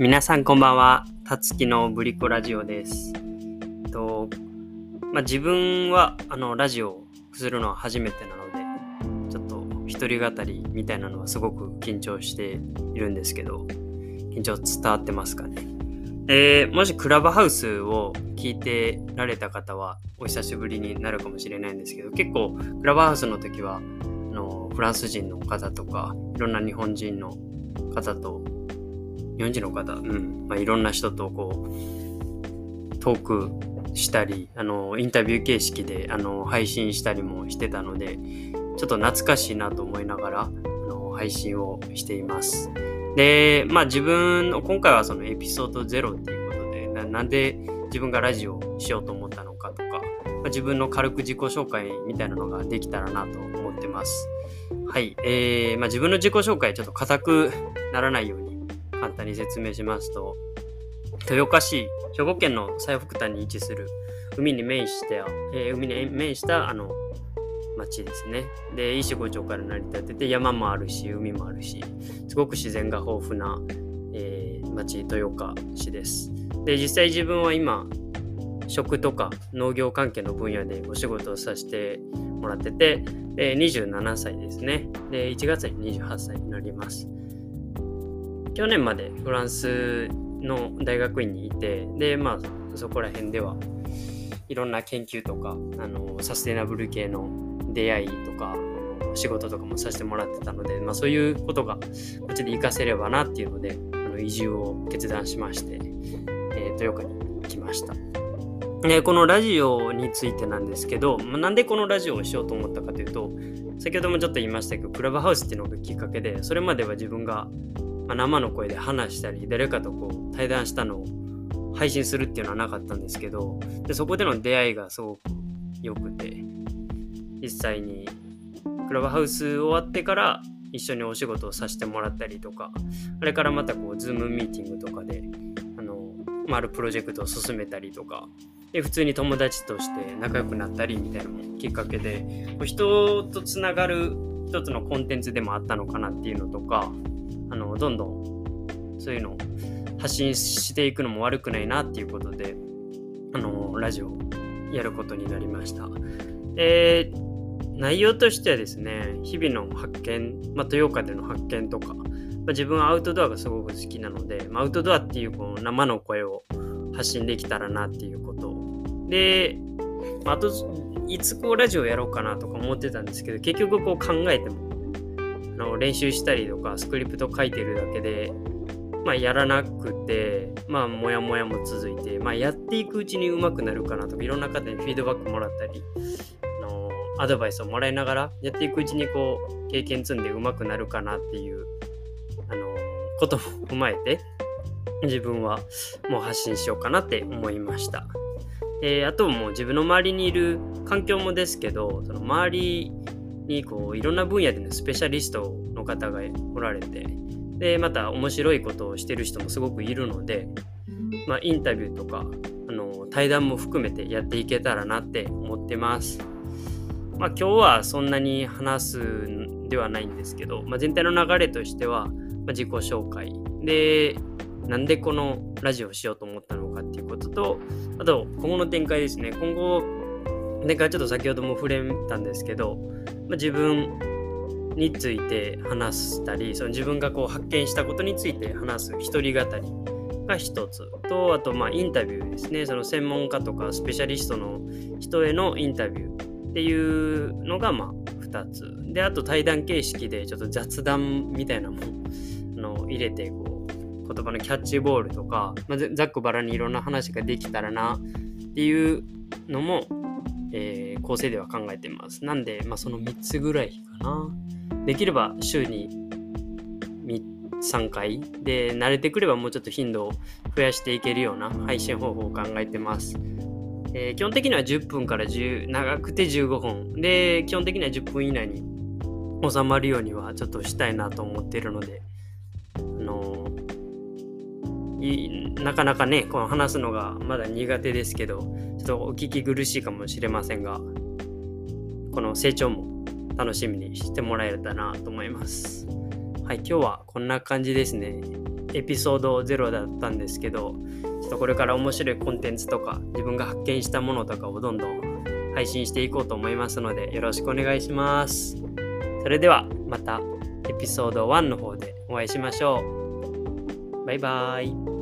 皆さんこんばんは。たつきのブリコラジオです。とまあ、自分はあのラジオをするのは初めてなので、ちょっと一人語りみたいなのはすごく緊張しているんですけど、緊張伝わってますかね。えーもしクラブハウスを聞いてられた方はお久しぶりになるかもしれないんですけど、結構クラブハウスの時はあのフランス人の方とか、いろんな日本人の方と日本人の方、うんまあ、いろんな人とこうトークしたりあのインタビュー形式であの配信したりもしてたのでちょっと懐かしいなと思いながらあの配信をしています。でまあ自分の今回はそのエピソード0っていうことでななんで自分がラジオをしようと思ったのかとか、まあ、自分の軽く自己紹介みたいなのができたらなと思ってます。はい、えーまあ、自分の自己紹介ちょっと硬くならないように簡単に説明しますと豊岡市兵庫県の最北端に位置する海に面した、えー海に面したあの町ですね。で石五町から成り立ってて山もあるし海もあるしすごく自然が豊富な、えー町豊岡市です。で実際自分は今食とか農業関係の分野でお仕事をさせてもらっててで27歳ですね。で1月に28歳になります。去年までフランスの大学院にいてでまあそこら辺ではいろんな研究とかあのサステナブル系の出会いとか仕事とかもさせてもらってたので、まあ、そういうことがこっちで活かせればなっていうのであの移住を決断しまして、えー豊岡に来ました。でこのラジオについてなんですけど、まあなんでこのラジオをしようと思ったかというと先ほどもちょっと言いましたけどクラブハウスっていうのがきっかけでそれまでは自分がまあ生の声で話したり誰かとこう対談したのを配信するっていうのはなかったんですけどでそこでの出会いがすごく良くて実際にクラブハウス終わってから一緒にお仕事をさせてもらったりとかあれからまたこうズームミーティングとかであの、まあ、あるプロジェクトを進めたりとかで普通に友達として仲良くなったりみたいなのもきっかけで人とつながる一つのコンテンツでもあったのかなっていうのとかあのどんどんそういうのを発信していくのも悪くないなっていうことであのラジオをやることになりました。で内容としてはですね日々の発見、まあ、豊岡での発見とか、まあ、自分はアウトドアがすごく好きなので、まあ、アウトドアっていうこの生の声を発信できたらなっていうことで、まあ、といつこうラジオやろうかなとか思ってたんですけど結局こう考えてもの練習したりとかスクリプト書いてるだけで、まあ、やらなくてまあモヤモヤも続いて、まあ、やっていくうちに上手くなるかなとかいろんな方にフィードバックもらったりのアドバイスをもらいながらやっていくうちにこう経験積んで上手くなるかなっていうあのことも踏まえて自分はもう発信しようかなって思いました。であともう自分の周りにいる環境もですけどその周りにこういろんな分野でのスペシャリストの方がおられてでまた面白いことをしてる人もすごくいるので、まあ、インタビューとかあの対談も含めてやっていけたらなって思ってます。まあ、今日はそんなに話すではないんですけど、まあ、全体の流れとしては、ま、自己紹介でなんでこのラジオをしようと思ったのかっていうこととあと今後の展開ですね今後展開ちょっと先ほども触れたんですけど、まあ、自分について話したりその自分がこう発見したことについて話す一人語りが一つとあとまあインタビューですね。その専門家とかスペシャリストの人へのインタビューっていうのがまあ2つ。であと対談形式でちょっと雑談みたいなも のを入れてこう言葉のキャッチボールとか、まあ、ざっくばらにいろんな話ができたらなっていうのも、えー構成では考えてます。なんで、まあ、その3つぐらいかな。できれば週に3回。で慣れてくればもうちょっと頻度を増やしていけるような配信方法を考えてます。えー基本的には10分から10長くて15分で基本的には10分以内に収まるようにはちょっとしたいなと思っているのであのーなかなかねこの話すのがまだ苦手ですけどとお聞き苦しいかもしれませんがこの成長も楽しみにしてもらえたらなと思いますはい今日はこんな感じですねエピソード0だったんですけど、ちょっとこれから面白いコンテンツとか、自分が発見したものとかをどんどん配信していこうと思いますので、よろしくお願いします。それでは、またエピソード1の方でお会いしましょう。バイバーイ。